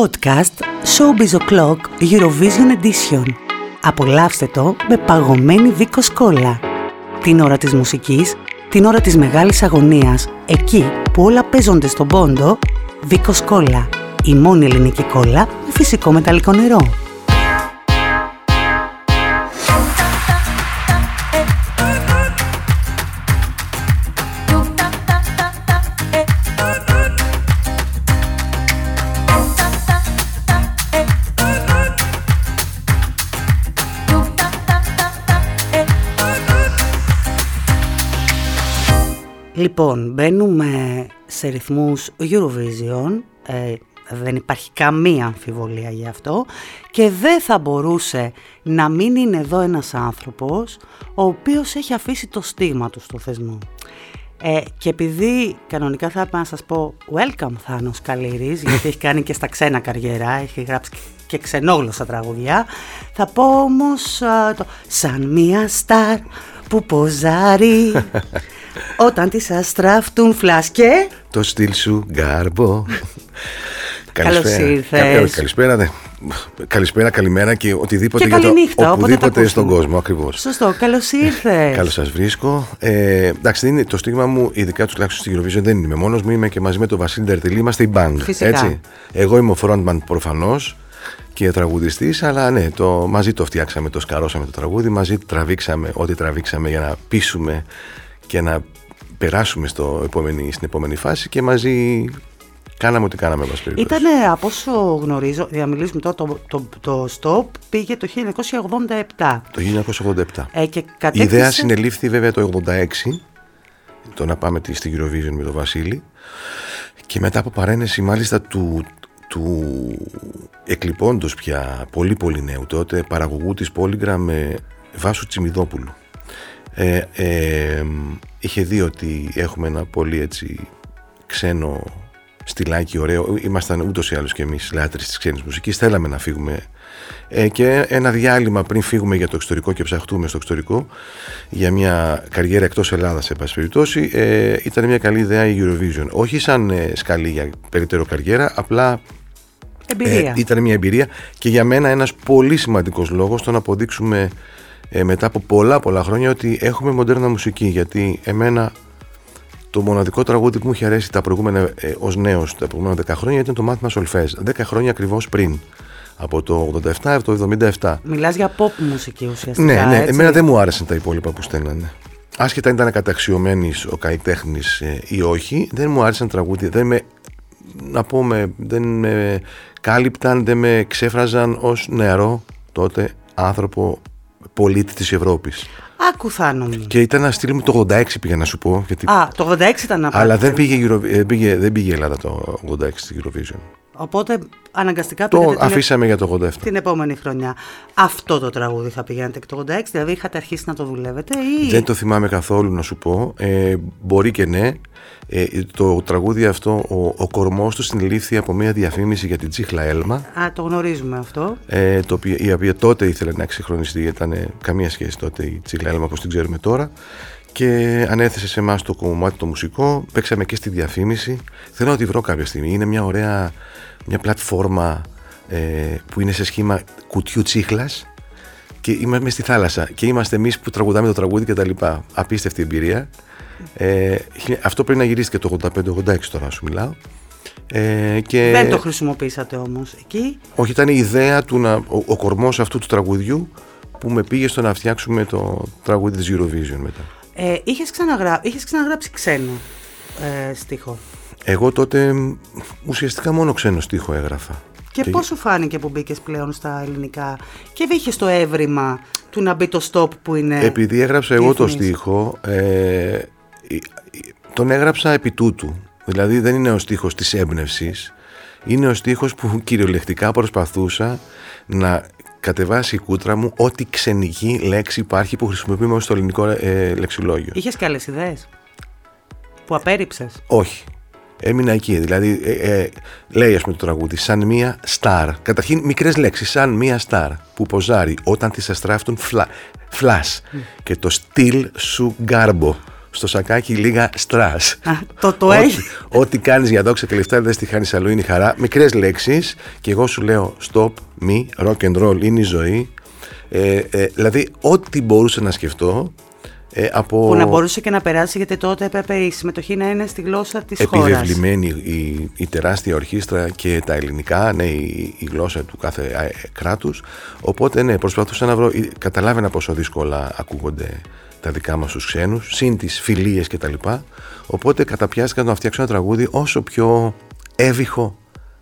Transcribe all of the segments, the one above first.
Podcast Showbiz O'Clock Eurovision Edition. Απολαύστε το με παγωμένη Βίκο Σκόλα. Την ώρα της μουσικής, την ώρα της μεγάλης αγωνίας, εκεί που όλα παίζονται στον πόντο, Βίκο Σκόλα. Η μόνη ελληνική κόλλα με φυσικό μεταλλικό νερό. Λοιπόν, μπαίνουμε σε ρυθμούς Eurovision, ε, δεν υπάρχει καμία αμφιβολία γι' αυτό και δεν θα μπορούσε να μην είναι εδώ ένας άνθρωπος ο οποίος έχει αφήσει το στίγμα του στο θεσμό. Ε, και επειδή κανονικά θα έπρεπε να σας πω welcome Θάνος Καλύρης γιατί έχει κάνει και στα ξένα καριέρα, έχει γράψει και ξενόγλωσσα τραγουδιά θα πω όμως το «Σαν μια στάρ που ποζάρει Όταν τις αστράφτουν φλάσκε. Το στυλ σου γκάρμπο. Καλώς ήρθες. Καλησπέρα ναι. Καλησπέρα, καλημέρα και οτιδήποτε και για το, νύχτα, οπουδήποτε στον κόσμο ακριβώς. Σωστό, καλώς ήρθες. Καλώς σας βρίσκω. Ε, Εντάξει, είναι, το στίγμα μου, ειδικά τουλάχιστον στην Eurovision δεν είμαι μόνος μου Είμαι και μαζί με τον Βασίλη Ντερτελή, είμαστε η band Φυσικά. έτσι. Εγώ είμαι ο frontman προφανώς και τραγουδιστής αλλά ναι, το, μαζί το φτιάξαμε, το σκαρώσαμε το τραγούδι μαζί τραβήξαμε ό,τι τραβήξαμε για να πείσουμε και να περάσουμε στο επόμενη, στην επόμενη φάση και μαζί κάναμε ό,τι κάναμε μας Ήτανε από όσο γνωρίζω, διαμιλήσουμε τώρα, το, το, το stop πήγε το 1987. Το 1987. Ε, και κατέκτησε... Η ιδέα συνελήφθη βέβαια το 1986, το να πάμε στη Eurovision με τον Βασίλη και μετά από παρένεση μάλιστα του, του εκλειπώντος πια πολύ πολύ νέου τότε παραγωγού της Polygram Βάσου Τσιμιδόπουλου ε, ε, είχε δει ότι έχουμε ένα πολύ έτσι ξένο στυλάκι ωραίο. Ήμασταν ούτως ή άλλως και εμείς λάτρεις της ξένης μουσικής. Θέλαμε να φύγουμε ε, και ένα διάλειμμα πριν φύγουμε για το εξωτερικό και ψαχτούμε στο εξωτερικό για μια καριέρα εκτός Ελλάδας σε πάση περιπτώσει ε, ήταν μια καλή ιδέα η Eurovision. Όχι σαν ε, σκαλή για περαιτέρω καριέρα, απλά Εμπειρία. ήταν μια εμπειρία και για μένα ένας πολύ σημαντικός λόγος το να αποδείξουμε ε, μετά από πολλά πολλά χρόνια ότι έχουμε μοντέρνα μουσική γιατί εμένα το μοναδικό τραγούδι που μου είχε αρέσει τα προηγούμενα ε, ως νέος τα προηγούμενα 10 χρόνια ήταν το μάθημα Σολφές 10 χρόνια ακριβώς πριν από το 87 το 77 Μιλάς για pop μουσική ουσιαστικά Ναι, ναι, έτσι. εμένα δεν μου άρεσαν τα υπόλοιπα που στέλνανε Άσχετα αν ήταν καταξιωμένης ο καλλιτέχνης ε, ή όχι, δεν μου άρεσαν τραγούδια. Δεν με, να πούμε, δεν με κάλυπταν, δεν με ξέφραζαν ως νεαρό τότε άνθρωπο πολίτη της Ευρώπης. Άκου Θάνο μου. Και ήταν να στείλει μου το 86 πήγα να σου πω. Γιατί... Α, το 86 ήταν να Αλλά πάτε. δεν πήγε, Euro... ε, πήγε, δεν πήγε η Ελλάδα το 86 στην Eurovision. Οπότε αναγκαστικά Το πήγατε την, αφήσαμε για το 87. την επόμενη χρονιά. Αυτό το τραγούδι θα πηγαίνετε και το 86, δηλαδή είχατε αρχίσει να το δουλεύετε ή... Δεν το θυμάμαι καθόλου να σου πω. Ε, μπορεί και ναι. Ε, το τραγούδι αυτό, ο, ο κορμός του συνελήφθη από μια διαφήμιση για την Τσίχλα Έλμα. Α, το γνωρίζουμε αυτό. Ε, το οποίο, η οποία τότε ήθελε να εξυγχρονιστεί, ήταν καμία σχέση τότε η Τσίχλα Έλμα όπως την ξέρουμε τώρα. Και ανέθεσε σε εμάς το κομμάτι το μουσικό. Παίξαμε και στη διαφήμιση. Θέλω να τη βρω κάποια στιγμή. Είναι μια ωραία μια πλατφόρμα ε, που είναι σε σχήμα κουτιού τσίχλας και είμαστε στη θάλασσα και είμαστε εμείς που τραγουδάμε το τραγούδι και τα λοιπά. Απίστευτη εμπειρία. Ε, αυτό πρέπει να γυρίστηκε το 85-86 τώρα σου μιλάω. Ε, και... Δεν το χρησιμοποίησατε όμως εκεί. Όχι, ήταν η ιδέα του να, ο, ο κορμός αυτού του τραγουδιού που με πήγε στο να φτιάξουμε το τραγούδι της Eurovision μετά. Ε, είχες, ξαναγρά... είχες ξαναγράψει ξένο ε, στίχο; Εγώ τότε μ, ουσιαστικά μόνο ξένο στίχο έγραφα. Και, πώς σου φάνηκε που μπήκες πλέον στα ελληνικά; Και είχε το έβριμα του να μπει το stop που είναι. Επειδή έγραψα εγώ το διεθνής. στίχο, ε, ε, τον έγραψα επί τούτου. Δηλαδή δεν είναι ο στίχος της έμπνευσης, είναι ο στίχος που κυριολεκτικά προσπαθούσα να κατεβάσει η κούτρα μου ό,τι ξενική λέξη υπάρχει που χρησιμοποιούμε στο ελληνικό ε, λεξιλόγιο. Είχες και άλλες ιδέες που απέρριψες; Όχι. Έμεινα εκεί. Δηλαδή, ε, ε, λέει, ας πούμε, το τραγούδι, σαν μία στάρ. Καταρχήν, μικρές λέξεις, σαν μία στάρ που ποζάρει όταν της αστράφτουν φλα, φλας. Και το στυλ σου Γκάρμπο. Στο σακάκι λίγα στρας. Το το έχει. Ό,τι κάνεις για δόξα και λεφτά δεν στη χάνεις αλλού είναι η χαρά. Μικρές λέξεις και εγώ σου λέω stop, me, rock and roll είναι η ζωή. Ε, ε, δηλαδή, ό,τι μπορούσα να σκεφτώ ε, από... Που να μπορούσε και να περάσει γιατί τότε έπρεπε η συμμετοχή να είναι στη γλώσσα της χώρας. Επιβεβλημένη η, η τεράστια ορχήστρα και τα ελληνικά, ναι, η, η γλώσσα του κάθε ε, κράτους. Οπότε ναι, προσπαθούσα να βρω, ε, καταλάβαινα πόσο δύσκολα ακούγονται τα δικά μας τους ξένους, συν τις φιλίες και τα λοιπά. Οπότε καταπιάστηκα να φτιάξω ένα τραγούδι όσο πιο έβυχο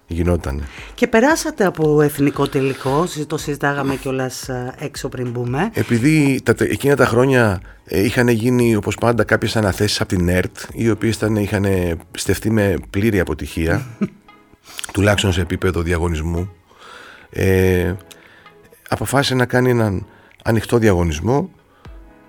γινόταν. Και περάσατε από εθνικό τελικό, το συζητάγαμε κιόλας έξω πριν μπούμε. Επειδή τα, εκείνα τα χρόνια ε, είχαν γίνει όπως πάντα κάποιες αναθέσεις από την ΕΡΤ, οι οποίες ήταν, είχαν στεφτεί με πλήρη αποτυχία, τουλάχιστον σε επίπεδο διαγωνισμού, ε, αποφάσισε να κάνει έναν ανοιχτό διαγωνισμό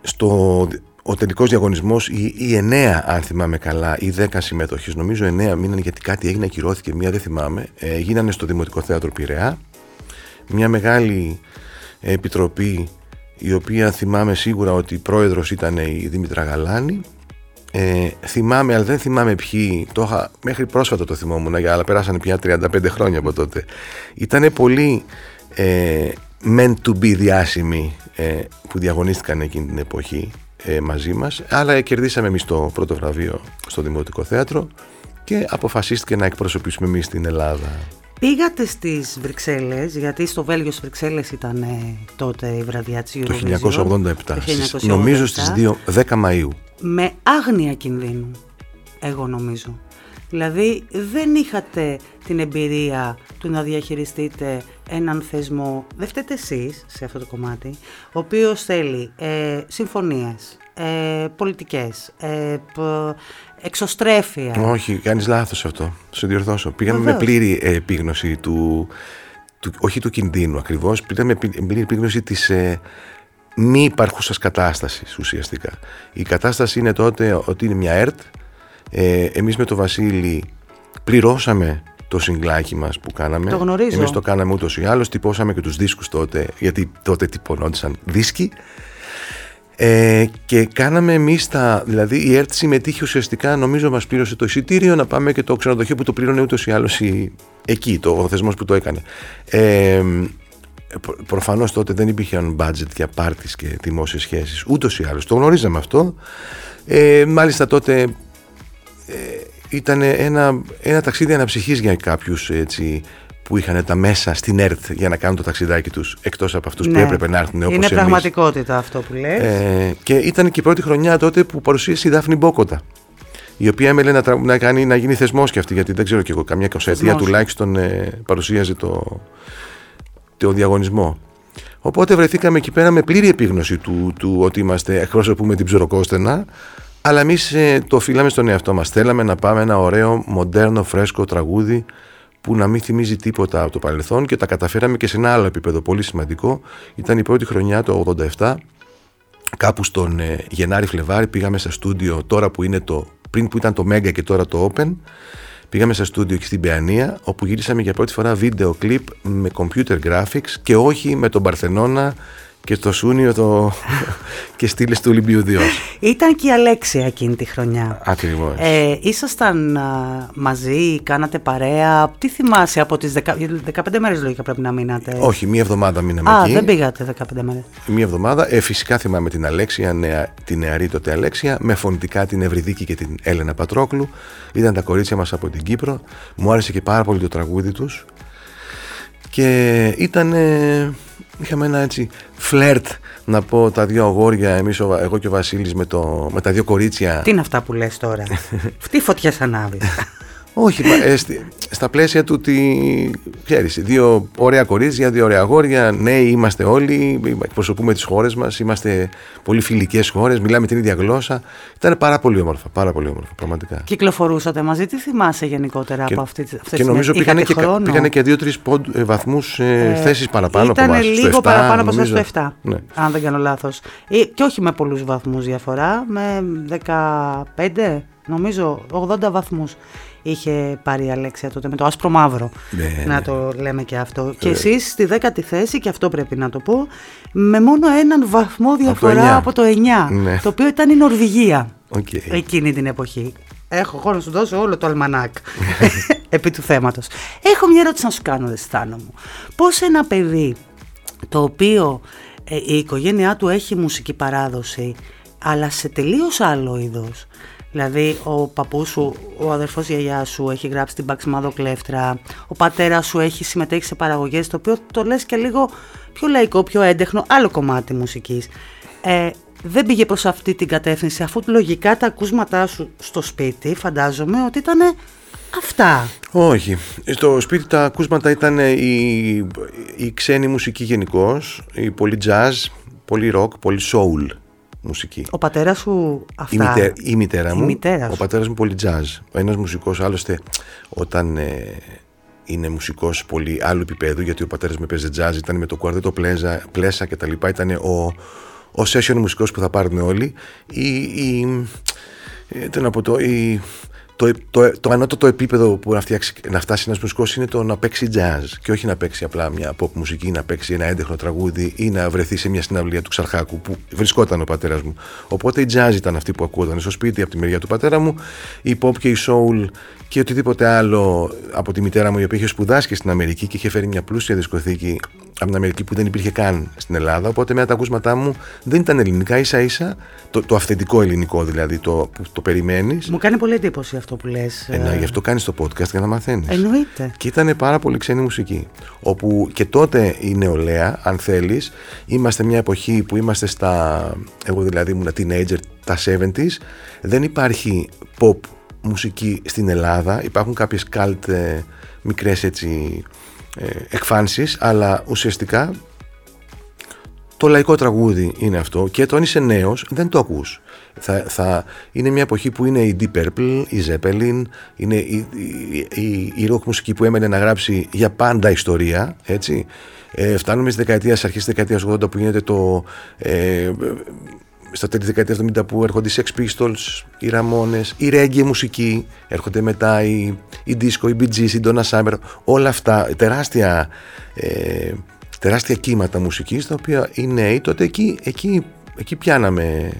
στο ο τελικός διαγωνισμός, οι, οι 9, αν θυμάμαι καλά, οι 10 συμμετοχές, νομίζω 9 μείναν γιατί κάτι έγινε, ακυρώθηκε, μία δεν θυμάμαι, ε, γίνανε στο Δημοτικό Θέατρο Πειραιά. Μια μεγάλη επιτροπή, η οποία θυμάμαι σίγουρα ότι πρόεδρος ήταν η Δήμητρα Γαλάνη. Ε, θυμάμαι, αλλά δεν θυμάμαι ποιοι, το είχα, μέχρι πρόσφατα το θυμόμουν, αλλά περάσανε πια 35 χρόνια από τότε. Ήταν πολύ ε, meant to be διάσημοι ε, που διαγωνίστηκαν εκείνη την εποχή ε, μαζί μας αλλά κερδίσαμε εμείς το πρώτο βραβείο στο Δημοτικό Θέατρο και αποφασίστηκε να εκπροσωπήσουμε εμείς την Ελλάδα. Πήγατε στις Βρυξέλλες, γιατί στο Βέλγιο στις Βρυξέλλες ήταν ε, τότε η βραδιά της Eurovision. Το 1987, νομίζω στις 2, 10 Μαΐου. Με άγνοια κινδύνου, εγώ νομίζω. Δηλαδή δεν είχατε την εμπειρία του να διαχειριστείτε έναν θεσμό, δεν φταίτε εσείς σε αυτό το κομμάτι, ο οποίος θέλει ε, συμφωνίες, ε, πολιτικές, ε, εξωστρέφεια. Όχι, κάνεις λάθος αυτό, σε διορθώσω. Πήγαμε με πλήρη επίγνωση του, του, όχι του κινδύνου ακριβώς, πήγαμε με πλήρη επίγνωση της ε, μη υπαρχούσας κατάστασης ουσιαστικά. Η κατάσταση είναι τότε ότι είναι μια ΕΡΤ, ε, εμείς με τον Βασίλη πληρώσαμε το συγκλάκι μας που κάναμε. Το γνωρίζω. Εμείς το κάναμε ούτως ή άλλως, τυπώσαμε και τους δίσκους τότε, γιατί τότε τυπωνόντουσαν δίσκοι. Ε, και κάναμε εμείς τα. Δηλαδή, η ΕΡΤ συμμετείχε ουσιαστικά, νομίζω, μας πλήρωσε το εισιτήριο να πάμε και το ξενοδοχείο που το πλήρωνε ούτως ή άλλως εκεί, το, ο θεσμός που το έκανε. Ε, Προφανώς τότε δεν υπήρχε budget για πάρτις και δημόσιες σχέσεις, ούτως ή άλλως. Το γνωρίζαμε αυτό. Ε, μάλιστα τότε ε, ήταν ένα, ένα ταξίδι αναψυχής για κάποιους έτσι, που είχαν τα μέσα στην ΕΡΤ για να κάνουν το ταξιδάκι τους εκτός από αυτούς που ναι. έπρεπε να έρθουν όπως Είναι πραγματικότητα αυτό που λες. Ε, και ήταν και η πρώτη χρονιά τότε που παρουσίασε η Δάφνη Μπόκοτα η οποία έμελε να, να, κάνει, να γίνει θεσμός και αυτή γιατί δεν ξέρω και εγώ καμιά κοσέτια τουλάχιστον ε, παρουσίαζε το, το διαγωνισμό. Οπότε βρεθήκαμε εκεί πέρα με πλήρη επίγνωση του, του ότι είμαστε εκπρόσωπούμε την ψωροκόστενα αλλά εμείς ε, το οφείλαμε στον εαυτό μας. Θέλαμε να πάμε ένα ωραίο, μοντέρνο, φρέσκο τραγούδι που να μην θυμίζει τίποτα από το παρελθόν και τα καταφέραμε και σε ένα άλλο επίπεδο πολύ σημαντικό. Ήταν η πρώτη χρονιά το 87. Κάπου στον ε, Γενάρη-Φλεβάρη πήγαμε σε στούντιο τώρα που είναι το. πριν που ήταν το Mega και τώρα το Open. Πήγαμε σε στούντιο εκεί στην Παιανία, όπου γύρισαμε για πρώτη φορά βίντεο κλιπ με computer graphics και όχι με τον Παρθενώνα και στο Σούνιο το... και στείλε του Ολυμπίου Ήταν και η Αλέξια εκείνη τη χρονιά. Ακριβώς. Ε, ήσασταν μαζί, κάνατε παρέα. Τι θυμάσαι από τις 10... 15 μέρες λογικά πρέπει να μείνατε. Όχι, μία εβδομάδα μείναμε Α, εκεί. δεν πήγατε 15 μέρες. Μία εβδομάδα. Ε, φυσικά θυμάμαι την Αλέξια, νεα... την νεαρή τότε Αλέξια, με φωνητικά την Ευρυδίκη και την Έλενα Πατρόκλου. Ήταν τα κορίτσια μας από την Κύπρο. Μου άρεσε και πάρα πολύ το τραγούδι τους. Και ήταν είχαμε ένα έτσι φλερτ να πω τα δύο αγόρια, εμείς, εγώ και ο Βασίλης με, το, με τα δύο κορίτσια. Τι είναι αυτά που λες τώρα, τι φωτιά ανάβεις. Όχι, ε, στα πλαίσια του ότι ξέρεις, δύο ωραία κορίτσια, δύο ωραία αγόρια, νέοι είμαστε όλοι, εκπροσωπούμε τις χώρες μας, είμαστε πολύ φιλικές χώρες, μιλάμε την ίδια γλώσσα. Ήταν πάρα πολύ όμορφα, πάρα πολύ όμορφα, πραγματικά. Κυκλοφορούσατε μαζί, τι θυμάσαι γενικότερα και, από αυτή, αυτή Και νομίζω πήγανε και, πήγανε και δύο-τρεις ε, βαθμούς ε, ε, θέσεις παραπάνω από εμάς. λίγο στο 7, παραπάνω από εσάς στο 7, ναι. αν δεν κάνω λάθος. Ε, και όχι με πολλούς βαθμούς διαφορά, με 15, νομίζω 80 βαθμούς είχε πάρει η Αλέξια τότε με το άσπρο μαύρο. Ναι, να ναι. το λέμε και αυτό. Και εσείς στη δέκατη θέση, και αυτό πρέπει να το πω, με μόνο έναν βαθμό διαφορά από το 9. Ναι. Το οποίο ήταν η Νορβηγία. Okay. Εκείνη την εποχή. Έχω εγώ να σου δώσω όλο το αλμανάκ επί του θέματος. Έχω μια ερώτηση να σου κάνω, Δεστάνο μου. Πώς ένα παιδί το οποίο ε, η οικογένειά του έχει μουσική παράδοση αλλά σε τελείως άλλο είδος Δηλαδή ο παππούς σου, ο αδερφός γιαγιά σου έχει γράψει την Παξιμάδο Κλέφτρα, ο πατέρας σου έχει συμμετέχει σε παραγωγές, το οποίο το λες και λίγο πιο λαϊκό, πιο έντεχνο, άλλο κομμάτι μουσικής. Ε, δεν πήγε προς αυτή την κατεύθυνση, αφού λογικά τα ακούσματά σου στο σπίτι φαντάζομαι ότι ήταν αυτά. Όχι. Στο σπίτι τα ακούσματα ήταν η, η ξένη μουσική γενικώς, η πολύ jazz, πολύ rock, πολύ soul μουσική. Ο πατέρας σου αυτά. Η, μητέρα, η μητέρα μου. Η μητέρας ο πατέρας μου πολύ jazz. Ένας μουσικός, άλλωστε, όταν ε, είναι μουσικός πολύ άλλου επίπεδου, γιατί ο πατέρας μου παίζει jazz, ήταν με το κουαρτέτο πλέζα, πλέσα κτλ. Ήταν ο, ο session μουσικός που θα πάρουν όλοι. Η, η, ε, τι να πω, το, η, το, το, το ανώτατο επίπεδο που να, φτιάξει, να φτάσει ένας μουσικός είναι το να παίξει jazz και όχι να παίξει απλά μια pop μουσική, να παίξει ένα έντεχνο τραγούδι ή να βρεθεί σε μια συναυλία του Ξαρχάκου που βρισκόταν ο πατέρας μου. Οπότε η jazz ήταν αυτή που ακούγονταν στο σπίτι από τη μεριά του πατέρα μου, η pop και η soul και οτιδήποτε άλλο από τη μητέρα μου η οποία είχε σπουδάσει και στην Αμερική και είχε φέρει μια πλούσια δισκοθήκη από την Αμερική που δεν υπήρχε καν στην Ελλάδα. Οπότε με τα ακούσματά μου δεν ήταν ελληνικά, ίσα ίσα το, το αυθεντικό ελληνικό δηλαδή, το που το περιμένεις. Μου κάνει πολύ εντύπωση αυτό που λες. Ε, ναι, γι' αυτό κάνεις το podcast για να μαθαίνεις. Εννοείται. Και ήταν πάρα πολύ ξένη μουσική. Όπου και τότε η νεολαία, αν θέλεις, είμαστε μια εποχή που είμαστε στα. Εγώ δηλαδή ήμουν teenager, τα 70s. Δεν υπάρχει pop μουσική στην Ελλάδα. Υπάρχουν κάποιες καλτ ε, μικρές έτσι ε, εκφάνσεις, αλλά ουσιαστικά το λαϊκό τραγούδι είναι αυτό και όταν είσαι νέος δεν το ακούς. Θα, θα, είναι μια εποχή που είναι η Deep Purple, η Zeppelin, είναι η, η, η, rock μουσική που έμενε να γράψει για πάντα ιστορία, έτσι. Ε, φτάνουμε στις δεκαετίες, αρχές της δεκαετίας 80 που γίνεται το... Ε, στα τέλη της δεκαετίας 70 που έρχονται οι Sex Pistols, οι Ramones, η reggae μουσική, έρχονται μετά η, η disco, η Bee Gees, η Donna Summer, όλα αυτά, τεράστια, ε, τεράστια κύματα μουσικής, τα οποία οι νέοι τότε εκεί, εκεί, εκεί πιάναμε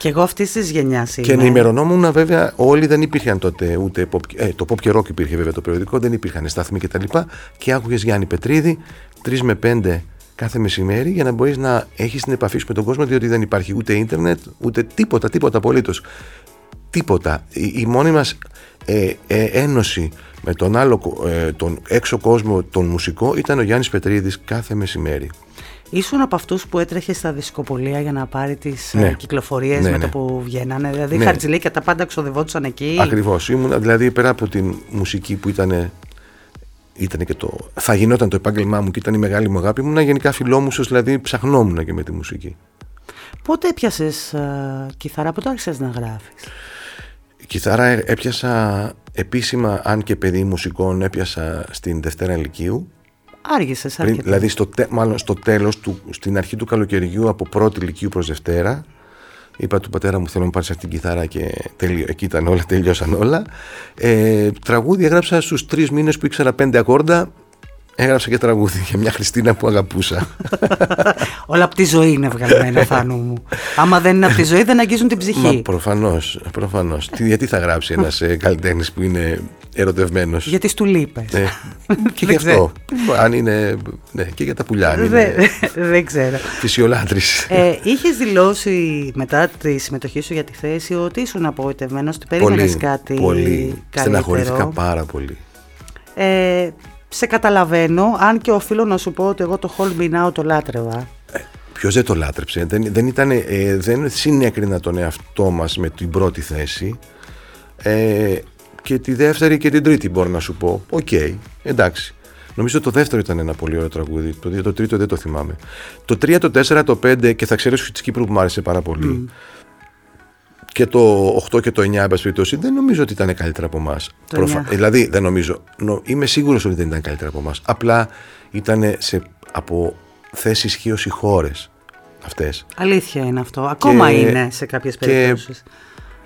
και εγώ αυτής της γενιάς είμαι. Και ενημερωνόμουν βέβαια, όλοι δεν υπήρχαν τότε ούτε pop, ε, το pop και rock υπήρχε βέβαια το περιοδικό, δεν υπήρχαν στάθμοι κτλ. Και, και άκουγες Γιάννη Πετρίδη, 3 με 5 κάθε μεσημέρι για να μπορείς να έχεις την επαφή σου με τον κόσμο, διότι δεν υπάρχει ούτε ίντερνετ, ούτε τίποτα, τίποτα απολύτως. Τίποτα. Η, η μόνη μας ε, ε, ένωση με τον άλλο, ε, τον έξω κόσμο, τον μουσικό, ήταν ο Γιάννης Πετρίδης κάθε μεσημέρι. Ήσουν από αυτούς που έτρεχε στα δισκοπολία για να πάρει τις ναι. κυκλοφορίες ναι, με το ναι. που βγαίνανε. Δηλαδή, ναι. χαρτζηλίκια τα πάντα ξοδευόντουσαν εκεί. Ακριβώς. Ήμουν δηλαδή πέρα από την μουσική που ήταν ήταν και το, θα γινόταν το επάγγελμά μου και ήταν η μεγάλη μου αγάπη μου, να γενικά φιλόμουσος, δηλαδή ψαχνόμουν και με τη μουσική. Πότε έπιασες uh, κιθάρα, πότε άρχισες να γράφεις; Κιθάρα έπιασα επίσημα, αν και παιδί μουσικών, έπιασα στην Δευτέρα Λυκείου. Άργησες αρκετά. Δηλαδή, στο, μάλλον στο τέλος, του, στην αρχή του καλοκαιριού, από πρώτη Λυκείου προς Δευτέρα, Είπα του πατέρα μου θέλω να πάρεις αυτή την κιθάρα και τελείω, εκεί ήταν όλα, τελειώσαν όλα. Ε, τραγούδι έγραψα στους τρεις μήνες που ήξερα πέντε ακόρντα. Έγραψα και τραγούδι για μια Χριστίνα που αγαπούσα. Όλα από τη ζωή είναι βγαλμένα, Θάνου μου. Άμα δεν είναι από τη ζωή, δεν αγγίζουν την ψυχή. Μα προφανώς, προφανώς. γιατί θα γράψει ένας ε, καλλιτέχνης που είναι ερωτευμένος; Γιατί του λείπε. Ναι. και γι' αυτό. Αν είναι. Ναι, και για τα πουλιά. Δεν, δεν ξέρω. Φυσιολάτρης. Ε, Είχες δηλώσει μετά τη συμμετοχή σου για τη θέση ότι ήσουν απογοητευμένος, ότι περίμενες κάτι. Πολύ. Στεναχωρήθηκα πάρα πολύ. Ε, σε καταλαβαίνω, αν και οφείλω να σου πω ότι εγώ το Hold Me Now το λάτρευα. Ε, Ποιος δεν το λάτρεψε, δεν, δεν, ήταν, ε, δεν συνέκρινα τον εαυτό μας με την πρώτη θέση. Ε, και τη δεύτερη και την τρίτη μπορώ να σου πω. OK, okay, εντάξει. Νομίζω το δεύτερο ήταν ένα πολύ ωραίο τραγούδι. Το, το τρίτο δεν το θυμάμαι. Το 3, το 4, το 5 και θα ξέρεις τη Κύπρου που μου άρεσε πάρα πολύ. Mm. Και το 8 και το 9, εν περιπτώσει, δεν νομίζω ότι ήταν καλύτερα από εμάς. Προφα... Δηλαδή, δεν νομίζω. Είμαι σίγουρος ότι δεν ήταν καλύτερα από εμάς. Απλά ήταν σε... από θέσεις ισχύως οι χώρες αυτές. Αλήθεια είναι αυτό. Ακόμα είναι σε κάποιες περιπτώσεις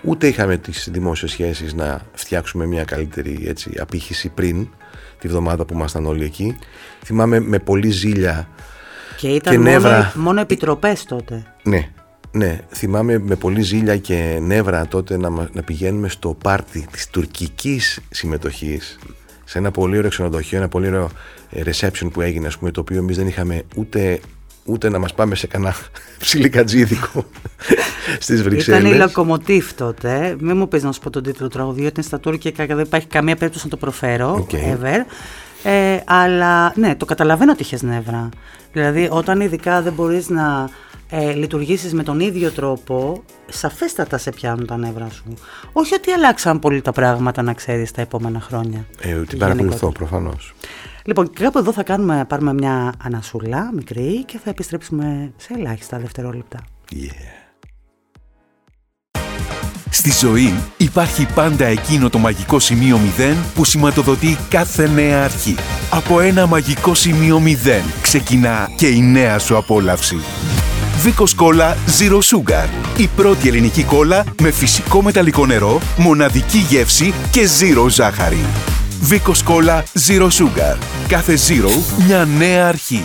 ούτε είχαμε τις δημόσιες σχέσεις να φτιάξουμε μια καλύτερη έτσι, απήχηση πριν τη βδομάδα που ήμασταν όλοι εκεί. Θυμάμαι με πολύ ζήλια και ήταν και νεύρα... μόνο, μόνο επιτροπές τότε. Ναι, Ναι, θυμάμαι με πολύ ζήλια και νεύρα τότε να, να πηγαίνουμε στο πάρτι της τουρκικής συμμετοχής σε ένα πολύ ωραίο ξενοδοχείο, ένα πολύ ωραίο ε, reception που έγινε, ας πούμε, το οποίο εμείς δεν είχαμε ούτε, ούτε να μας πάμε σε κανένα ψιλικατζίδικο στις Βρυξέλλες. Ήταν η Λοκομοτήφ τότε, μην μου πεις να σου πω τον τίτλο του τραγουδιού, ήταν στα τουρκικά και δεν υπάρχει καμία περίπτωση να το προφέρω, okay. ever. Ε, αλλά ναι, το καταλαβαίνω ότι είχες νεύρα. Δηλαδή, όταν ειδικά δεν μπορείς να ε, λειτουργήσεις με τον ίδιο τρόπο, σαφέστατα σε πιάνουν τα νεύρα σου. Όχι ότι αλλάξαν πολύ τα πράγματα, να ξέρεις, τα επόμενα χρόνια. Ε, την παρακολουθώ, προφανώς. Λοιπόν, κάπου εδώ θα κάνουμε, πάρουμε μια ανασούλα μικρή και θα επιστρέψουμε σε ελάχιστα δευτερόλεπτα. Yeah. Στη ζωή υπάρχει πάντα εκείνο το μαγικό σημείο 0 που σηματοδοτεί κάθε νέα αρχή. Από ένα μαγικό σημείο 0 ξεκινά και η νέα σου απόλαυση. Βίκος Κόλλα Zero Sugar. Η πρώτη ελληνική κόλλα με φυσικό μεταλλικό νερό, μοναδική γεύση και zero ζάχαρη. Βίκος Κόλλα Zero Sugar. Κάθε zero μια νέα αρχή.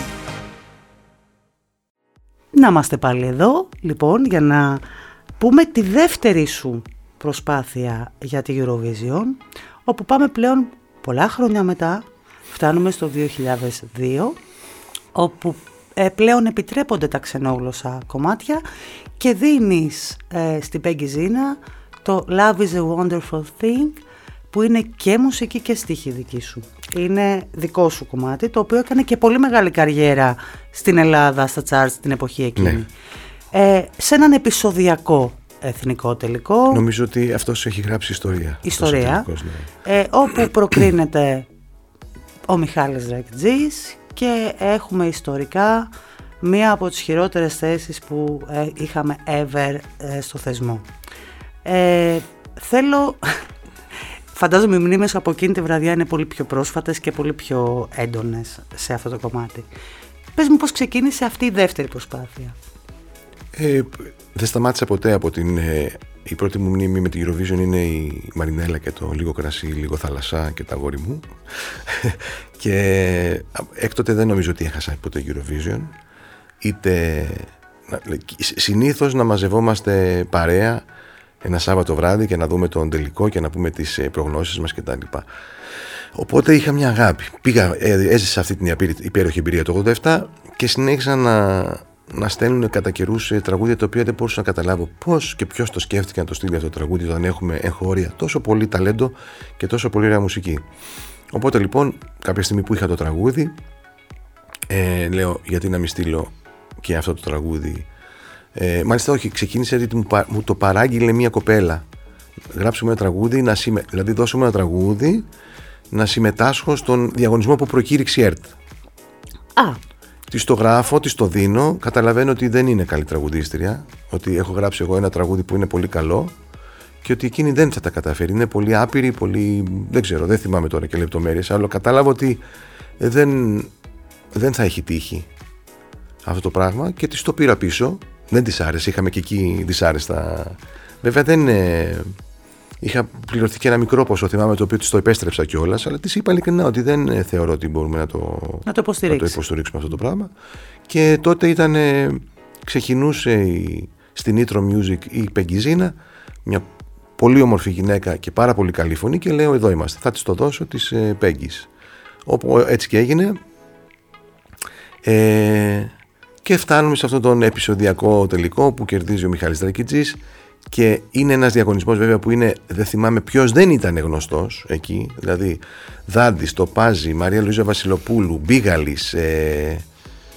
Να είμαστε πάλι εδώ, λοιπόν, για να πούμε τη δεύτερη σου προσπάθεια για τη Eurovision, όπου πάμε πλέον πολλά χρόνια μετά, φτάνουμε στο 2002, όπου ε, πλέον επιτρέπονται τα ξενόγλωσσα κομμάτια και δίνεις ε, στην Peggy Zina το Love is a Wonderful Thing που είναι και μουσική και στίχη δική σου. Είναι δικό σου κομμάτι, το οποίο έκανε και πολύ μεγάλη καριέρα στην Ελλάδα, στα charts την εποχή εκείνη. Ναι. Ε, σε έναν επεισοδιακό εθνικό τελικό. Νομίζω ότι αυτός έχει γράψει ιστορία. Ιστορία, ναι. ε, όπου προκρίνεται ο Μιχάλης Ρεκτζής και έχουμε ιστορικά μία από τις χειρότερες θέσεις που ε, είχαμε ever ε, στο θεσμό. Ε, θέλω, φαντάζομαι οι μνήμες από εκείνη τη βραδιά είναι πολύ πιο πρόσφατες και πολύ πιο έντονες σε αυτό το κομμάτι. Πες μου πώς ξεκίνησε αυτή η δεύτερη προσπάθεια. Ε, δεν σταμάτησα ποτέ από την... η πρώτη μου μνήμη με την Eurovision είναι η Μαρινέλα και το λίγο κρασί, λίγο θάλασσα και τα γόρι μου. και έκτοτε δεν νομίζω ότι έχασα ποτέ Eurovision. Είτε συνήθως να μαζευόμαστε παρέα ένα Σάββατο βράδυ και να δούμε τον τελικό και να πούμε τις ε, προγνώσεις μας κτλ. Οπότε είχα μια αγάπη. Πήγα, ε, έζησα αυτή την υπέροχη εμπειρία το 87 και συνέχισα να, να στέλνουν κατά καιρούς ε, τραγούδια τα οποία δεν μπορούσα να καταλάβω πώς και ποιος το σκέφτηκε να το στείλει αυτό το τραγούδι όταν έχουμε εγχώρια τόσο πολύ ταλέντο και τόσο πολύ ωραία μουσική. Οπότε λοιπόν, κάποια στιγμή που είχα το τραγούδι, ε, λέω γιατί να μην στείλω και αυτό το τραγούδι. Ε, μάλιστα, όχι, ξεκίνησε γιατί μου, μου το παράγγειλε μια κοπέλα. Γράψουμε ένα τραγούδι, να συμμε... δηλαδή δώσουμε ένα τραγούδι να συμμετάσχω στον διαγωνισμό που προκήρυξε η ΕΡΤ. Α, Τη το γράφω, τη το δίνω. Καταλαβαίνω ότι δεν είναι καλή τραγουδίστρια. Ότι έχω γράψει εγώ ένα τραγούδι που είναι πολύ καλό και ότι εκείνη δεν θα τα καταφέρει. Είναι πολύ άπειρη, πολύ. Δεν ξέρω, δεν θυμάμαι τώρα και λεπτομέρειες. Αλλά κατάλαβα ότι δεν, δεν θα έχει τύχει αυτό το πράγμα και της το πήρα πίσω. Δεν της άρεσε. Είχαμε και εκεί δυσάρεστα. Βέβαια δεν. Είχα πληρωθεί και ένα μικρό ποσό, θυμάμαι το οποίο της το επέστρεψα κιόλας, αλλά της είπα ειλικρινά ότι δεν ε, θεωρώ ότι μπορούμε να το, να το, να το υποστηρίξουμε αυτό το πράγμα. Και τότε ήταν, ξεκινούσε η, στην Nitro Music η Πεγκυζίνα, μια πολύ όμορφη γυναίκα και πάρα πολύ καλή φωνή και λέω εδώ είμαστε, θα της το δώσω της ε, Πέγγης. Όπου έτσι και έγινε. Ε, και φτάνουμε σε αυτόν τον επεισοδιακό τελικό που κερδίζει ο Μιχάλης Δρακιτζής και είναι ένας διαγωνισμός βέβαια που είναι, δεν θυμάμαι ποιος δεν ήταν γνωστός εκεί, δηλαδή Δάντης, Τοπάζη, Μαρία Λουίζα Βασιλοπούλου, Μπίγαλης, ε,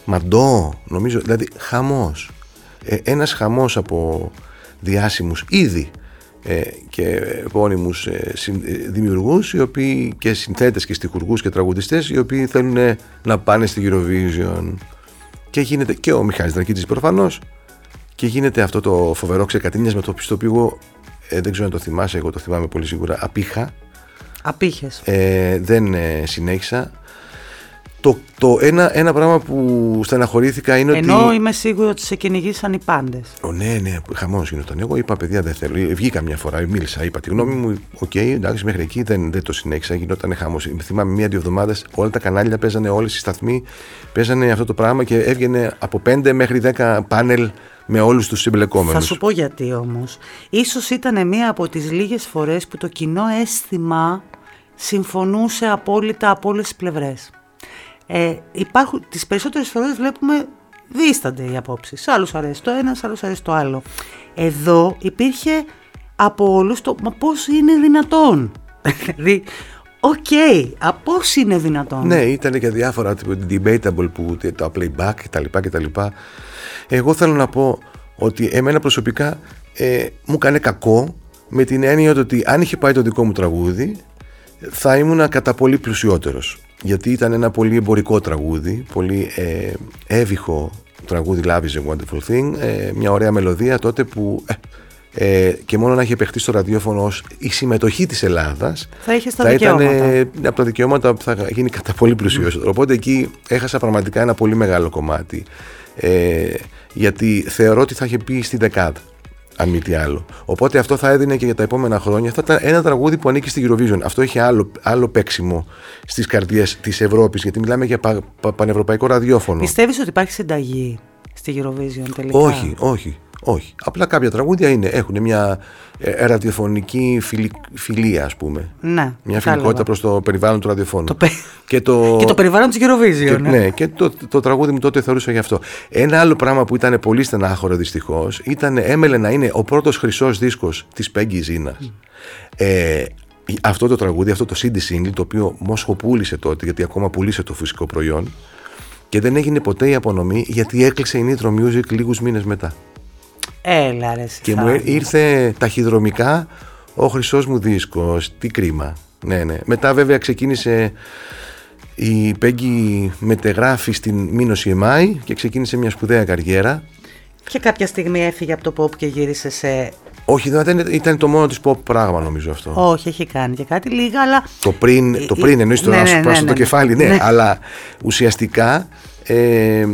Μαντό, νομίζω, δηλαδή χαμός. Ε, ένας χαμός από διάσημους ήδη ε, και επώνυμους ε, ε, δημιουργούς οι οποίοι και συνθέτες και στιχουργούς και τραγουδιστές οι οποίοι θέλουν να πάνε στη Eurovision. Και γίνεται και ο Μιχάλης Ρακιντζής προφανώς και γίνεται αυτό το φοβερό ξεκατίνιασμα το οποίο εγώ ε, δεν ξέρω αν το θυμάσαι, εγώ το θυμάμαι πολύ σίγουρα, απείχα. Απείχες. Ε, δεν ε, συνέχισα. Το, το ένα, ένα πράγμα που στεναχωρήθηκα είναι Ενώ ότι. είμαι σίγουρο ότι σε κυνηγήσαν οι πάντες. Ω, ναι, ναι, χαμός γινόταν. Εγώ είπα, παιδιά, δεν θέλω. Ε, Βγήκα μια φορά, μίλησα, είπα τη γνώμη μου. Οκ, εντάξει, μέχρι εκεί δεν, δεν το συνέχισα. Γινόταν χαμός. Θυμάμαι μία-δύο εβδομάδες όλα τα κανάλια παίζανε, όλοι οι σταθμοί παίζανε αυτό το πράγμα και έβγαινε από 5 μέχρι 10 πάνελ με όλους τους συμπλεκόμενους. Θα σου πω γιατί όμως. Ίσως ήταν μία από τις λίγες φορές που το κοινό αίσθημα συμφωνούσε απόλυτα από όλες τις πλευρές. Ε, υπάρχουν, τις περισσότερες φορές βλέπουμε δίστανται οι απόψεις. Σε άλλους αρέσει το ένας, σε άλλους αρέσει το άλλο. Εδώ υπήρχε από όλους το «Μα πώς είναι δυνατόν» Δηλαδή, οκ, α, πώς είναι δυνατόν; Ναι, ήταν και διάφορα τύπου debatable που τα playback κτλ. κτλ. Εγώ θέλω να πω ότι εμένα προσωπικά ε, μου έκανε κακό με την έννοια ότι αν είχε πάει το δικό μου τραγούδι θα ήμουν κατά πολύ πλουσιότερος γιατί ήταν ένα πολύ εμπορικό τραγούδι πολύ ε, εύηχο τραγούδι Love is a Wonderful Thing ε, μια ωραία μελωδία τότε που ε, ε, και μόνο να έχει παιχτεί στο ραδιόφωνο ως η συμμετοχή της Ελλάδας Θα είχε τα θα ήταν δικαιώματα. ε, από τα δικαιώματα που θα γίνει κατά πολύ πλουσιότερο. Οπότε εκεί έχασα πραγματικά ένα πολύ μεγάλο κομμάτι. Ε, γιατί θεωρώ ότι θα είχε πει στη δεκάδα. Αν μη τι άλλο. Οπότε αυτό θα έδινε και για τα επόμενα χρόνια. Θα ήταν ένα τραγούδι που ανήκει στη Eurovision. Αυτό είχε άλλο, άλλο παίξιμο στις καρδιές της Ευρώπης. Γιατί μιλάμε για πα, πα- πανευρωπαϊκό ραδιόφωνο. Πιστεύεις ότι υπάρχει συνταγή στη Eurovision τελικά; Όχι, όχι, όχι. Απλά κάποια τραγούδια είναι, έχουν μια ε, ραδιοφωνική φιλι- φιλία, ας πούμε. Ναι, Μια κατάλαβα. φιλικότητα προς το περιβάλλον του ραδιοφώνου. Το πε- Και το, Και το περιβάλλον της Eurovision. και, ναι, και το, το τραγούδι μου τότε θεωρούσα γι' αυτό. Ένα άλλο πράγμα που ήταν πολύ στενάχωρο δυστυχώς ήταν έμελε να είναι ο πρώτος χρυσός δίσκος της Πέγγι Ζήνα. Ε, αυτό το τραγούδι, αυτό το CD single, το οποίο Μόσχο πούλησε τότε, γιατί ακόμα πουλήσε το φυσικό προϊόν, και δεν έγινε ποτέ η απονομή γιατί έκλεισε η Nitro Music λίγους μήνες μετά. Έλα ρε Και μου ήρθε ταχυδρομικά ο χρυσός μου δίσκος. Τι κρίμα. Ναι, ναι. Μετά βέβαια ξεκίνησε η Πέγγι μετεγράφει στην Μήνωση EMI και ξεκίνησε μια σπουδαία καριέρα. Και κάποια στιγμή έφυγε από το pop και γύρισε σε... Όχι, δεν ήταν, ήταν το μόνο της pop πράγμα νομίζω αυτό. Όχι, έχει κάνει και κάτι λίγα, αλλά... Το πριν, το πριν εννοείς το Ναι, να ναι, σου ναι, πράσω ναι, το ναι. κεφάλι, ναι, Ναι. αλλά ουσιαστικά ε,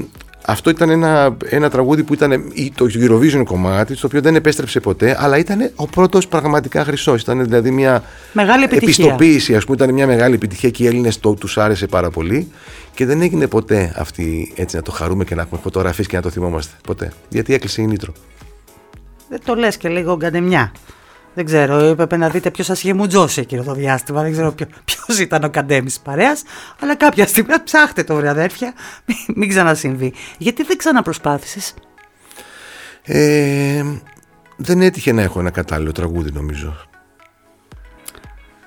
αυτό ήταν ένα, ένα τραγούδι που ήταν ή το Eurovision κομμάτι, το οποίο δεν επέστρεψε ποτέ, αλλά ήταν ο πρώτος πραγματικά χρυσός. Ήταν δηλαδή μια Μεγάλη επιτυχία. επιστοποίηση, ας πούμε, ήταν μια μεγάλη επιτυχία και οι Έλληνες το, τους άρεσε πάρα πολύ και δεν έγινε ποτέ αυτή έτσι να το χαρούμε και να έχουμε φωτογραφίες και να το θυμόμαστε. Ποτέ. Γιατί έκλεισε η Νίτρο. Δεν το λες και λίγο γκαντεμιά. Δεν ξέρω, έπρεπε να δείτε ποιος σα είχε μουτζώσει εκείνο το διάστημα. Δεν ξέρω ποιο ήταν ο καντέμι τη παρέας. Αλλά κάποια στιγμή ψάχτε το, βρε αδέρφια. Μην, μην ξανασυμβεί. Γιατί δεν ξαναπροσπάθησες; Ε, δεν έτυχε να έχω ένα κατάλληλο τραγούδι νομίζω.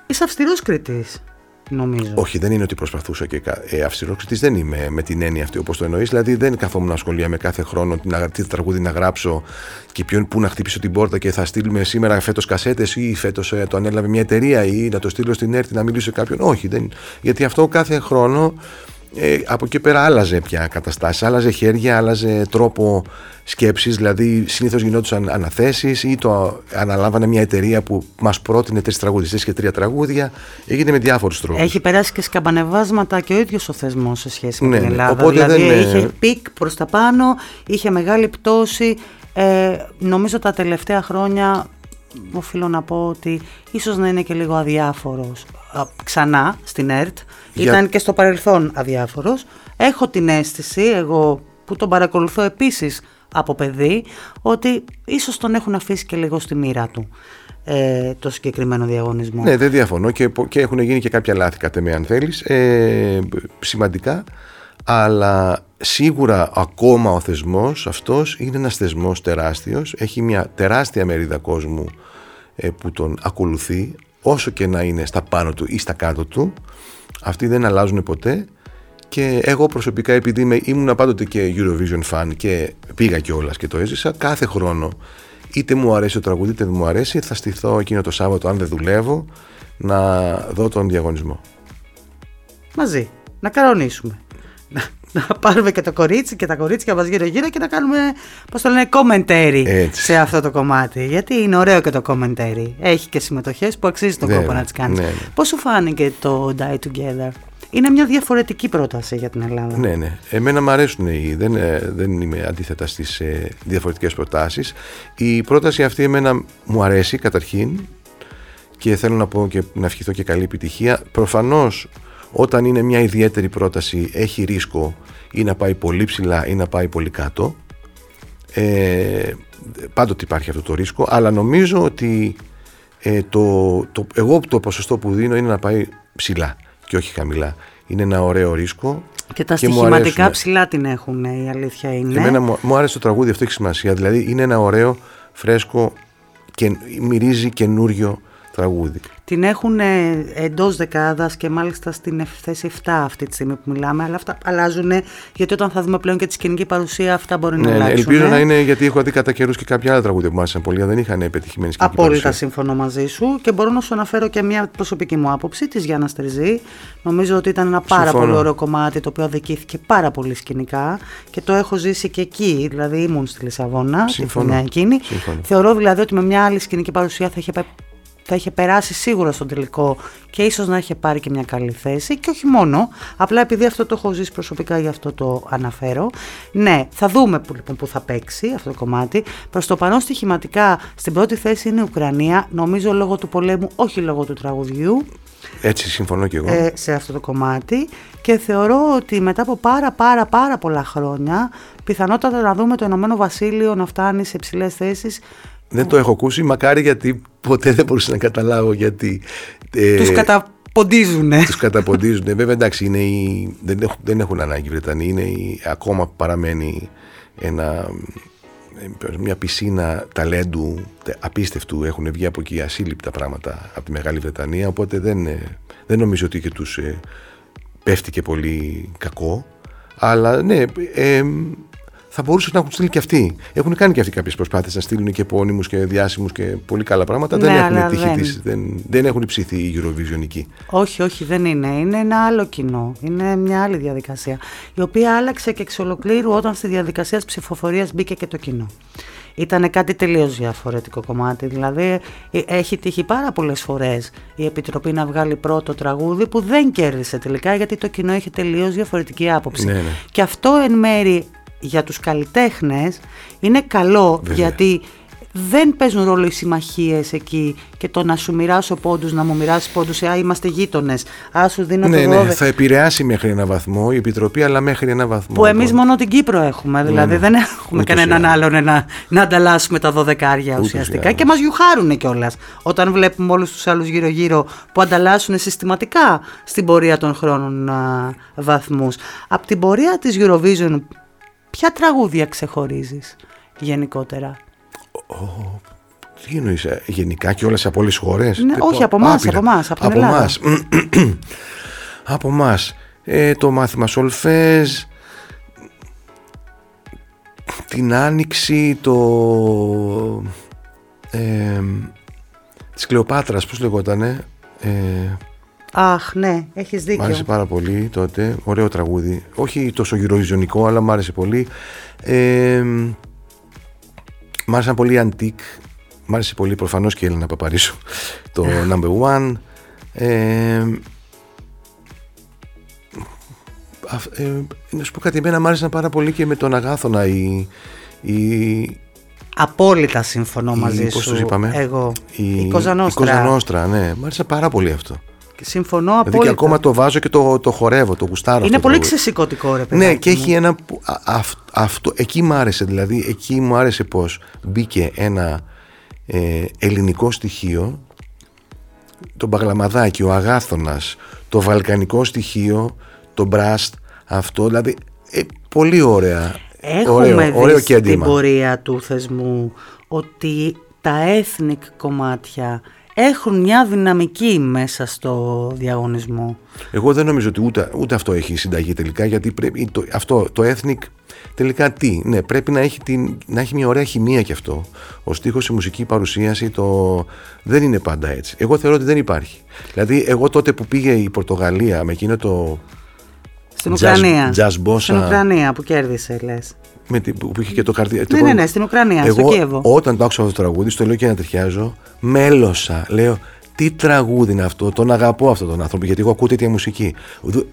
Είσαι αυστηρός κριτής, νομίζω. Όχι, δεν είναι ότι προσπαθούσα και κα- ε, αυστηρόκριτη δεν είμαι με την έννοια αυτή όπως το εννοείς. Δηλαδή δεν καθόμουν να ασχολιάμαι κάθε χρόνο τι, να- τι τραγούδι να γράψω και ποιον πού να χτυπήσω την πόρτα και θα στείλουμε σήμερα φέτος κασέτες ή φέτος το ανέλαβε μια εταιρεία ή να το στείλω στην ΕΡΤ να μιλήσω σε κάποιον. Όχι, δεν, γιατί αυτό κάθε χρόνο ε, από εκεί πέρα άλλαζε πια καταστάσεις, άλλαζε χέρια, άλλαζε τρόπο σκέψης. Δηλαδή, συνήθως γινόντουσαν αναθέσεις ή το αναλάβανε μια εταιρεία που μας πρότεινε τρεις τραγουδιστές και τρία τραγούδια. Έγινε με διάφορους τρόπους. Έχει περάσει και σκαμπανεβάσματα και ο ίδιος ο θεσμός σε σχέση με Ναι, την ναι. Ελλάδα. Οπότε δηλαδή δεν, ε, είχε peak προς τα πάνω, είχε μεγάλη πτώση. Ε, νομίζω τα τελευταία χρόνια οφείλω να πω ότι ίσως να είναι και λίγο αδιάφορος Α, ξανά στην ΕΡΤ. Για- Ήταν και στο παρελθόν αδιάφορος. Έχω την αίσθηση, εγώ που τον παρακολουθώ επίσης από παιδί, ότι ίσως τον έχουν αφήσει και λίγο στη μοίρα του ε, το συγκεκριμένο διαγωνισμό. Ναι, δεν διαφωνώ και, πο- και έχουν γίνει και κάποια λάθη κατά με αν θέλεις, ε, σημαντικά, αλλά σίγουρα ακόμα ο θεσμός αυτός είναι ένας θεσμός τεράστιος, έχει μια τεράστια μερίδα κόσμου ε, που τον ακολουθεί, όσο και να είναι στα πάνω του ή στα κάτω του, αυτοί δεν αλλάζουν ποτέ και εγώ προσωπικά επειδή είμαι, ήμουν πάντοτε και Eurovision fan και πήγα κιόλας και το έζησα, κάθε χρόνο είτε μου αρέσει το τραγούδι είτε δεν μου αρέσει θα στηθώ εκείνο το Σάββατο αν δεν δουλεύω να δω τον διαγωνισμό. μαζί. Να κανονίσουμε. Να, να πάρουμε και το κορίτσι και τα κορίτσια μας γύρω γύρω και να κάνουμε, πώς το λένε, commentary Έτσι. σε αυτό το κομμάτι. Γιατί είναι ωραίο και το commentary. Έχει και συμμετοχές που αξίζει τον Βέβαια, κόπο να τις κάνεις. ναι, ναι. Πώς σου φάνηκε το Die Together; είναι μια διαφορετική πρόταση για την Ελλάδα. Ναι, ναι. Εμένα μου αρέσουν οι. Δεν, ε, δεν είμαι αντίθετα στις ε, διαφορετικές προτάσεις. Η πρόταση αυτή εμένα μου αρέσει καταρχήν και θέλω να πω και να ευχηθώ και καλή επιτυχία. Προφανώς όταν είναι μια ιδιαίτερη πρόταση έχει ρίσκο ή να πάει πολύ ψηλά ή να πάει πολύ κάτω. Ε, πάντοτε υπάρχει αυτό το ρίσκο, αλλά νομίζω ότι ε, το, το, εγώ το ποσοστό που δίνω είναι να πάει ψηλά και όχι χαμηλά. Είναι ένα ωραίο ρίσκο. Και τα στοιχηματικά ψηλά την έχουν, η αλήθεια είναι. Εμένα μου, μου άρεσε το τραγούδι, αυτό έχει σημασία. Δηλαδή είναι ένα ωραίο, φρέσκο και μυρίζει καινούριο τραγούδι. Την έχουν ε, εντός δεκάδας και μάλιστα στην θέση 7 αυτή τη στιγμή που μιλάμε. Αλλά αυτά αλλάζουν γιατί όταν θα δούμε πλέον και τη σκηνική παρουσία, αυτά μπορεί να ναι, ναι αλλάξουν. Ελπίζω να είναι γιατί έχω δει κατά καιρούς και κάποια άλλα τραγούδια που μάθησαν πολύ, δεν είχαν πετυχημένη σκηνική Απόλυτα παρουσία. σύμφωνο μαζί σου και μπορώ να σου αναφέρω και μια προσωπική μου άποψη της Γιάννας Τριζή. Νομίζω ότι ήταν ένα πάρα πολύ ωραίο κομμάτι το οποίο αδικήθηκε πάρα πολύ σκηνικά και το έχω ζήσει και εκεί. Δηλαδή ήμουν στη Λισαβόνα, τη χρονιά εκείνη. Θεωρώ δηλαδή ότι με μια άλλη σκηνική παρουσία θα είχε θα είχε περάσει σίγουρα στον τελικό και ίσως να είχε πάρει και μια καλή θέση και όχι μόνο, απλά επειδή αυτό το έχω ζήσει προσωπικά γι' αυτό το αναφέρω. Ναι, θα δούμε που, λοιπόν, που θα παίξει αυτό το κομμάτι. Προς το παρόν στοιχηματικά στην πρώτη θέση είναι η Ουκρανία, νομίζω λόγω του πολέμου, όχι λόγω του τραγουδιού. Έτσι συμφωνώ και εγώ. Ε, σε αυτό το κομμάτι και θεωρώ ότι μετά από πάρα πάρα πάρα πολλά χρόνια πιθανότατα να δούμε το Ηνωμένο Βασίλειο να φτάνει σε ψηλέ θέσεις δεν το έχω ακούσει, μακάρι γιατί ποτέ δεν μπορούσα να καταλάβω γιατί... Ε, τους καταποντίζουν. Τους καταποντίζουν. Βέβαια εντάξει, είναι οι, δεν, έχουν, δεν έχουν ανάγκη οι Βρετανοί, είναι η, ακόμα παραμένει ένα, μια πισίνα ταλέντου απίστευτου. Έχουν βγει από εκεί ασύλληπτα πράγματα από τη Μεγάλη Βρετανία, οπότε δεν, ε, δεν νομίζω ότι και τους ε, πέφτει και πολύ κακό. Αλλά ναι, ε, θα μπορούσαν να έχουν στείλει και αυτοί. Έχουν κάνει και αυτοί κάποιες προσπάθειες να στείλουν και επώνυμους και διάσημους και πολύ καλά πράγματα. Ναι, δεν έχουν τύχει δεν... Της, δεν, δεν έχουν ψηθεί η Eurovision Όχι, όχι, δεν είναι. Είναι ένα άλλο κοινό. Είναι μια άλλη διαδικασία. Η οποία άλλαξε και εξ ολοκλήρου όταν στη διαδικασία της ψηφοφορίας μπήκε και το κοινό. Ήταν κάτι τελείως διαφορετικό κομμάτι. Δηλαδή, ε, έχει τύχει πάρα πολλές φορές η Επιτροπή να βγάλει πρώτο τραγούδι που δεν κέρδισε τελικά γιατί το κοινό είχε τελείως διαφορετική άποψη. Ναι, ναι. Και αυτό εν μέρη για τους καλλιτέχνες είναι καλό γιατί δεν παίζουν ρόλο οι συμμαχίες εκεί και το να σου μοιράσω πόντους, να μου μοιράσει πόντους. Α, είμαστε γείτονες. Α, σου δίνω ναι, το Ναι, θα επηρεάσει μέχρι ένα βαθμό η Επιτροπή, αλλά μέχρι ένα βαθμό. Που εμείς μόνο την Κύπρο έχουμε. Ναι, δηλαδή ναι. δεν έχουμε Ούτως κανέναν άλλον να, να ανταλλάσσουμε τα δωδεκάρια ουσιαστικά. Και μας γιουχάρουν κιόλας. Όταν βλέπουμε όλους τους άλλους γύρω-γύρω που ανταλλάσσουν συστηματικά στην πορεία των χρόνων βαθμούς. Από την πορεία της Eurovision Ποια τραγούδια ξεχωρίζεις γενικότερα; Oh, τι εννοείς, ε, γενικά και όλες από όλες τις χώρες; Ναι, όχι, από εμάς, από εμάς, από, από εμάς. από εμάς. Ε, το μάθημα Σολφέζ, την Άνοιξη, το... Ε, της Κλεοπάτρας, πώς λεγότανε. Ε, Αχ, ναι, έχεις δίκιο. Μ' άρεσε πάρα πολύ τότε. Ωραίο τραγούδι. Όχι τόσο γυροϊζωνικό, αλλά μ' άρεσε πολύ. Ε, μ' άρεσαν πολύ αντίκ. Μ' άρεσε πολύ προφανώς και η Έλληνα Παπαρίσου. Το number one. Ε, ε, να σου πω κάτι, εμένα μ' άρεσαν πάρα πολύ και με τον Αγάθωνα η, η, Απόλυτα συμφωνώ μαζί πώς σου. είπαμε; Εγώ. Η, η Κοζανόστρα. Η Κοζανόστρα, ναι. Μ' άρεσε πάρα πολύ αυτό. Συμφωνώ απόλυτα. Δηλαδή και ακόμα το βάζω και το, το χορεύω, το γουστάρω. Είναι πολύ ξεσηκωτικό ρε παιδί. Ναι, και έχει ένα. αυτό, εκεί μου άρεσε, δηλαδή, εκεί μου άρεσε πώ μπήκε ένα ε, ελληνικό στοιχείο, το μπαγλαμαδάκι, ο αγάθωνας, το βαλκανικό στοιχείο, το μπραστ, αυτό, δηλαδή, ε, πολύ ωραία. Έχουμε ωραίο, ωραίο δει στην πορεία του θεσμού ότι τα ethnic κομμάτια έχουν μια δυναμική μέσα στο διαγωνισμό. Εγώ δεν νομίζω ότι ούτε, ούτε αυτό έχει συνταγή τελικά, γιατί πρέπει, το, αυτό το ethnic τελικά τι, ναι, πρέπει να έχει, την, να έχει μια ωραία χημεία κι αυτό. Ο στίχος, η μουσική παρουσίαση, το... δεν είναι πάντα έτσι. Εγώ θεωρώ ότι δεν υπάρχει. Δηλαδή, εγώ τότε που πήγε η Πορτογαλία με εκείνο το. Στην Ουκρανία. Jazz, Στην Ουκρανία που κέρδισε, λες με την, που είχε και το χαρτί. Ναι, ναι, ναι, στην Ουκρανία, εγώ, στο Κίεβο. Όταν το άκουσα αυτό το τραγούδι, στο λέω και να τριχιάζω, μέλωσα. Λέω, τι τραγούδι είναι αυτό, τον αγαπώ αυτόν τον άνθρωπο, γιατί εγώ ακούω τέτοια μουσική.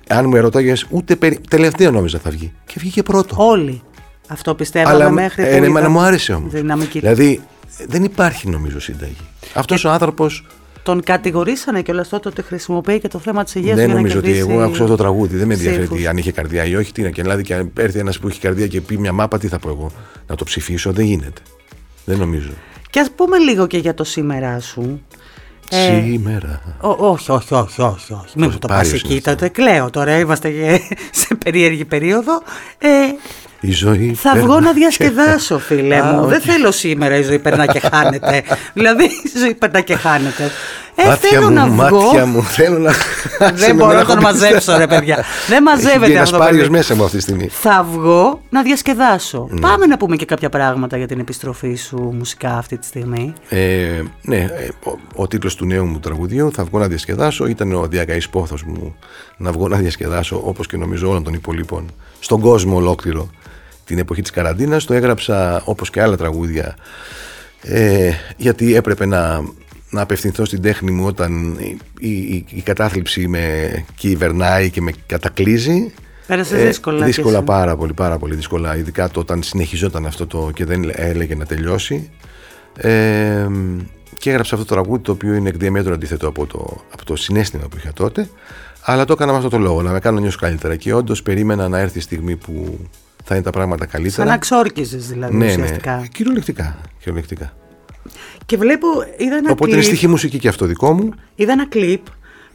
Αν μου ερωτάγες, ούτε περι... τελευταίο νόμιζα θα βγει. Και βγήκε πρώτο. Όλοι. Αυτό πιστεύαμε Αλλά μέχρι ε, που εμένα είδα μου άρεσε όμως. δυναμική. Δηλαδή δεν υπάρχει νομίζω σύνταγη. Αυτός ο άνθρωπος Τον κατηγορήσανε και όλα τότε ότι χρησιμοποιεί και το θέμα της υγείας δεν για να νομίζω ότι κερδίσει εγώ άκουσα το τραγούδι. Δεν με ενδιαφέρει ψήφους. τι, αν είχε καρδιά ή όχι. Τι είναι. Και δηλαδή, και αν έρθει ένας που έχει καρδιά και πει μια μάπα, τι θα πω εγώ. Να το ψηφίσω, δεν γίνεται. Δεν νομίζω. Και ας πούμε λίγο και για το σήμερα σου. Ε, Σήμερα. Ό, όχι, όχι, όχι, όχι, όχι. Μην μου το πας Πάριος εκεί, είναι αυτό; τότε κλαίω τώρα, είμαστε και σε περίεργη περίοδο. Ε, Η ζωή. θα περνά βγω να και- διασκεδάσω, φίλε Α, μου. όχι. Δεν θέλω σήμερα η ζωή περνά και χάνεται. δηλαδή η ζωή περνά και χάνεται. Ε, Μάτια θέλω μου, να βγω. μάτια μου, θέλω να. Δεν μπορώ να τον μαζέψω, ρε παιδιά. Δεν μαζεύεται Ένα αυτό το πάριος παιδί. μέσα μου αυτή τη στιγμή. Θα βγω να διασκεδάσω. Ναι. Πάμε να πούμε και κάποια πράγματα για την επιστροφή σου μουσικά αυτή τη στιγμή. Ε, ναι, ε, ο, ο τίτλος του νέου μου τραγουδιού «Θα βγω να διασκεδάσω» ήταν ο διακαής πόθος μου να βγω να διασκεδάσω όπως και νομίζω όλων των υπολείπων στον κόσμο ολόκληρο την εποχή της καραντίνας το έγραψα όπως και άλλα τραγούδια ε, γιατί έπρεπε να, να απευθυνθώ στην τέχνη μου όταν η, η, η κατάθλιψη με κυβερνάει και με κατακλείζει Πέρασε δύσκολα. και Ε, δύσκολα εσύ. πάρα πολύ, πάρα πολύ δύσκολα. Ειδικά το όταν συνεχιζόταν αυτό το και δεν έλεγε να τελειώσει. Ε, και έγραψα αυτό το τραγούδι το οποίο είναι εκ διαμέτρου αντίθετο από το, από το συνέστημα που είχα τότε. Αλλά το έκανα με αυτό το λόγο, να με κάνω να νιώσω καλύτερα. Και όντως περίμενα να έρθει η στιγμή που θα είναι τα πράγματα καλύτερα. Σαν να ξόρκιζες δηλαδή ναι, ουσιαστικά. ναι. Κυριολεκτικά. κυριολεκτικά. Και βλέπω, είδα ένα, Οπότε είναι κλιπ, στοιχή μουσική και αυτό δικό μου. είδα ένα κλιπ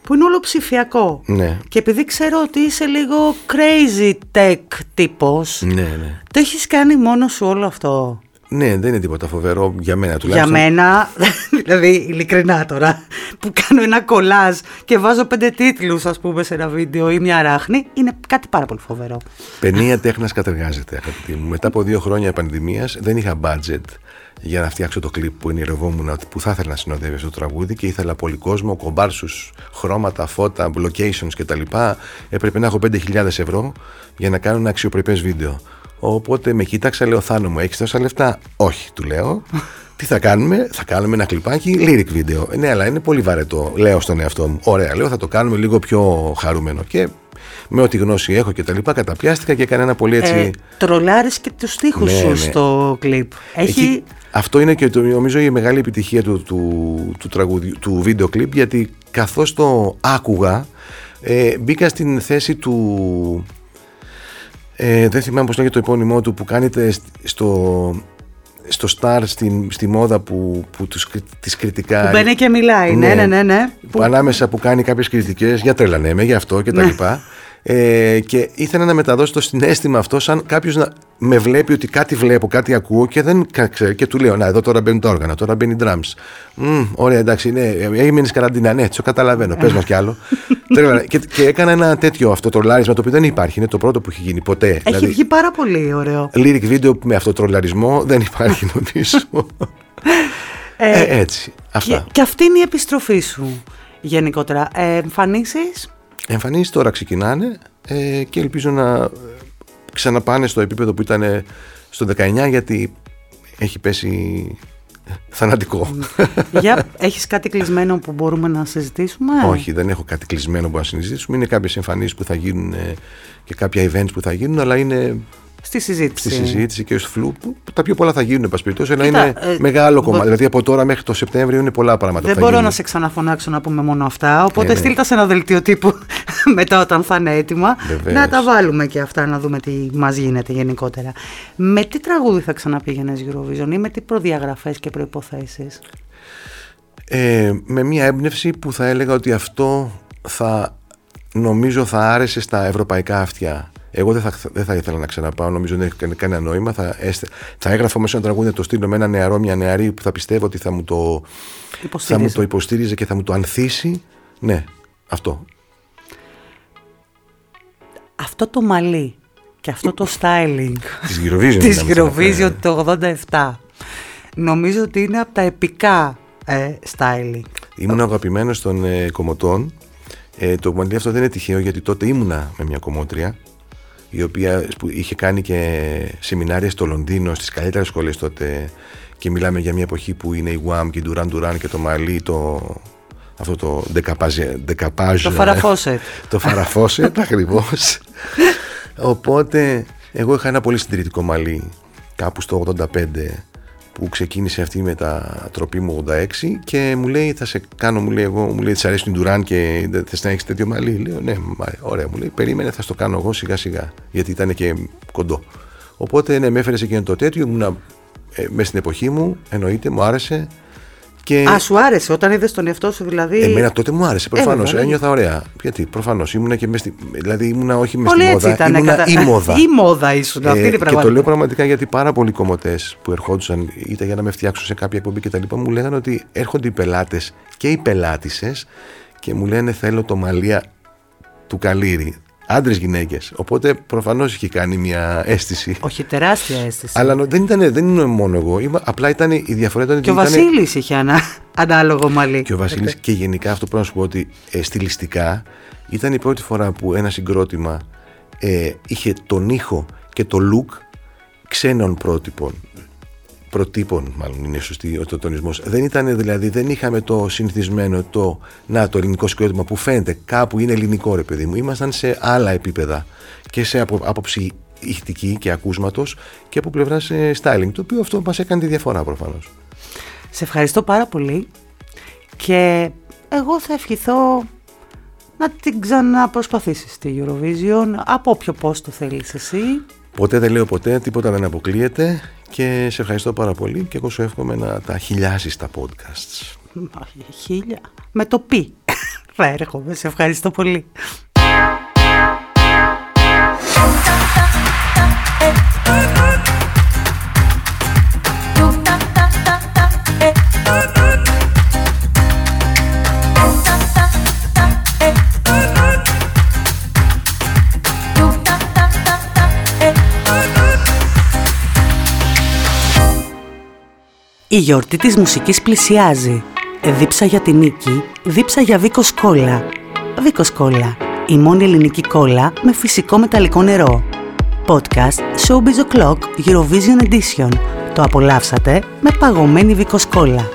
που είναι όλο ψηφιακό. Ναι. Και επειδή ξέρω ότι είσαι λίγο crazy tech τύπος, Ναι, ναι. το έχεις κάνει μόνος σου όλο αυτό; Ναι, δεν είναι τίποτα φοβερό για μένα Για τουλάχιστον. μένα, δηλαδή ειλικρινά τώρα, που κάνω ένα κολάζ και βάζω πέντε τίτλους ας πούμε σε ένα βίντεο ή μια ράχνη, είναι κάτι πάρα πολύ φοβερό. Παινία τέχνας κατεργάζεται, αγαπητοί μου. Μετά από δύο χρόνια πανδημίας δεν είχα budget για να φτιάξω το κλιπ που ενηρευόμουν ότι που θα ήθελα να συνοδεύει αυτό το τραγούδι και ήθελα πολύ κόσμο, κομπάρσους, χρώματα, φώτα, locations κτλ. Έπρεπε να έχω 5.000 ευρώ για να κάνω ένα αξιοπρεπές βίντεο. Οπότε με κοίταξα, λέω Θάνο μου, έχεις τόσα λεφτά; Όχι, του λέω. Τι θα κάνουμε, θα κάνουμε ένα κλιπάκι lyric βίντεο. Ε, Ναι, αλλά είναι πολύ βαρετό, λέω στον εαυτό μου. Ωραία, λέω θα το κάνουμε λίγο πιο χαρούμενο. Και με ό,τι γνώση έχω και τα λοιπά, καταπιάστηκα και έκανα ένα πολύ έτσι. Ε, τρολάρεις και τους στίχους Ναι, σου ναι. στο κλιπ. Έχει... Εκεί- αυτό είναι και το, νομίζω η μεγάλη επιτυχία του, του, του, τραγουδιού, του βίντεο κλιπ γιατί καθώς το άκουγα ε, μπήκα στην θέση του ε, δεν θυμάμαι πως λέγεται το επώνυμό του που κάνετε σ- στο, στο Star στην, στη μόδα που, που τους, κρι- τις κριτικάρει Που μπαίνει και μιλάει, ναι, ναι, ναι. ναι. που ανάμεσα που κάνει κάποιες κριτικές για τρελανέ με, για αυτό και τα λοιπά ε, και ήθελα να μεταδώσω το συνέστημα αυτό σαν κάποιος να με βλέπει ότι κάτι βλέπω, κάτι ακούω και δεν κα- ξέρει και του λέω να εδώ τώρα μπαίνουν τα όργανα, τώρα μπαίνει drums Μμ, ωραία εντάξει, ναι, έμεινες καραντίνα, ναι, το καταλαβαίνω, πες μας κι άλλο Τρέλα, και, και έκανα ένα τέτοιο αυτοτρολάρισμα το οποίο δεν υπάρχει, είναι το πρώτο που έχει γίνει ποτέ Έχει βγει πάρα πολύ ωραίο. lyric video με αυτοτρολαρισμό δεν υπάρχει νομίζω Ε, ε, έτσι, αυτά και, και αυτή είναι η επιστροφή σου γενικότερα. Ε, εμφανίσεις, Εμφανίσεις τώρα ξεκινάνε ε, και ελπίζω να ε, ξαναπάνε στο επίπεδο που ήταν στο 19 γιατί έχει πέσει θανατικό. για, έχεις κάτι κλεισμένο που μπορούμε να συζητήσουμε; Όχι, δεν έχω κάτι κλεισμένο που να συζητήσουμε. Είναι κάποιες εμφανίσεις που θα γίνουν ε, και κάποια events που θα γίνουν, αλλά είναι Στη συζήτηση. στη συζήτηση και στο φλου που τα πιο πολλά θα γίνουν, εν πάση περιπτώσει, αλλά Κοίτα, είναι ε, μεγάλο μπο- κομμάτι. Δηλαδή από τώρα μέχρι το Σεπτέμβριο είναι πολλά πράγματα Δεν που θα μπορώ γίνουν. να σε ξαναφωνάξω να πούμε μόνο αυτά. Οπότε Ε, ναι. στείλ τα σε ένα δελτίο τύπου μετά όταν θα είναι έτοιμα. Βεβαίως. Να τα βάλουμε και αυτά να δούμε τι μας γίνεται γενικότερα. Με τι τραγούδι θα ξαναπήγαινες Eurovision ή με τι προδιαγραφές και προποθέσει. Ε, με μια έμπνευση που θα έλεγα ότι αυτό θα νομίζω θα άρεσε στα ευρωπαϊκά αυτιά. Εγώ δεν θα, δεν θα ήθελα να ξαναπάω, νομίζω δεν έχει κα- κανένα νόημα. Θα, έστε, θα έγραφα μέσα ένα τραγούδι να το στείλω με ένα νεαρό, μια νεαρή που θα πιστεύω ότι θα μου το, θα μου το υποστήριζε και θα μου το ανθίσει. Ναι, αυτό. Αυτό το μαλλί και αυτό το styling Της Eurovision. της να μην Eurovision ξαναφέρω. το 87 νομίζω ότι είναι από τα επικά ε, styling. Ήμουν αγαπημένος των ε, κομμωτών. Ε, το μαλλί αυτό δεν είναι τυχαίο γιατί τότε ήμουνα με μια κομμότρια η οποία που είχε κάνει και σεμινάρια στο Λονδίνο στις καλύτερες σχολές τότε και μιλάμε για μια εποχή που είναι η Wham και η Duran Duran και το μαλλί το, αυτό το δεκαπάζε, δεκαπάζ, Το φαραφόσετ. το φαραφόσετ ακριβώς. Οπότε εγώ είχα ένα πολύ συντηρητικό μαλλί κάπου στο 85 που ξεκίνησε αυτή η μετατροπή μου 86 και μου λέει θα σε κάνω, μου λέει εγώ, μου λέει της αρέσει την Τουράν και θες να έχεις τέτοιο μαλλί; Λέω ναι, μα, ωραία, μου λέει περίμενε θα στο κάνω εγώ σιγά σιγά γιατί ήταν και κοντό. Οπότε ναι, με έφερε σε εκείνο το τέτοιο, ήμουν ε, μέσα στην εποχή μου, εννοείται, μου άρεσε. Και... Α, σου άρεσε όταν είδες τον εαυτό σου, δηλαδή. Εμένα τότε μου άρεσε, προφανώς. βέβαια, ναι. Ένιωθα ωραία. Γιατί προφανώς ήμουνα και μέσα στη. Δηλαδή ήμουνα όχι μέσα Πολύ στη έτσι μόδα. ήταν. ήμουνα κατα- η μόδα. Η μόδα ήσουν. αυτή είναι η Ε, και το πραγματικότητα. λέω πραγματικά γιατί πάρα πολλοί κομμωτές που ερχόντουσαν είτε για να με φτιάξουν σε κάποια εκπομπή κτλ. μου λέγανε ότι έρχονται οι πελάτες και οι πελάτησες και μου λένε θέλω το μαλλία του καλύρι. Άντρες γυναίκες. Οπότε προφανώς είχε κάνει μια αίσθηση. Όχι, τεράστια αίσθηση. Αλλά νο- δεν ήταν, δεν είναι μόνο εγώ. Είμαι, απλά ήταν η διαφορά ήταν και ο ότι ήταν- Βασίλης είχε ένα ανάλογο μαλλί. και ο Βασίλη και γενικά αυτό πρέπει να σου πω ότι ε, στιλιστικά ήταν η πρώτη φορά που ένα συγκρότημα ε, είχε τον ήχο και το look ξένων πρότυπων. Προτύπων, μάλλον είναι σωστή ο τονισμός. Δεν ήταν δηλαδή, δεν είχαμε το συνηθισμένο το να το ελληνικό συγκρότημα που φαίνεται κάπου είναι ελληνικό ρε παιδί μου. Ήμασταν σε άλλα επίπεδα και σε απο, άποψη ηχτική και ακούσματος και από πλευράς ε, styling. Το οποίο αυτό μας έκανε τη διαφορά προφανώς. Σε ευχαριστώ πάρα πολύ και εγώ θα ευχηθώ να την ξαναπροσπαθήσεις στη Eurovision από όποιο πώς το θέλεις εσύ. Ποτέ δεν λέω ποτέ, τίποτα δεν αποκλείεται και σε ευχαριστώ πάρα πολύ και εγώ σου εύχομαι να τα χιλιάσεις τα podcasts. Όχι, Χίλια. Με το πι. Θα έρχομαι. Σε ευχαριστώ πολύ. Η γιορτή της μουσικής πλησιάζει. Δίψα για την νίκη, δίψα για Βίκο Κόλλα. Βίκο Κόλλα, η μόνη ελληνική κόλλα με φυσικό μεταλλικό νερό. Podcast Showbiz O'Clock Eurovision Edition. Το απολαύσατε με παγωμένη Βίκο Κόλλα.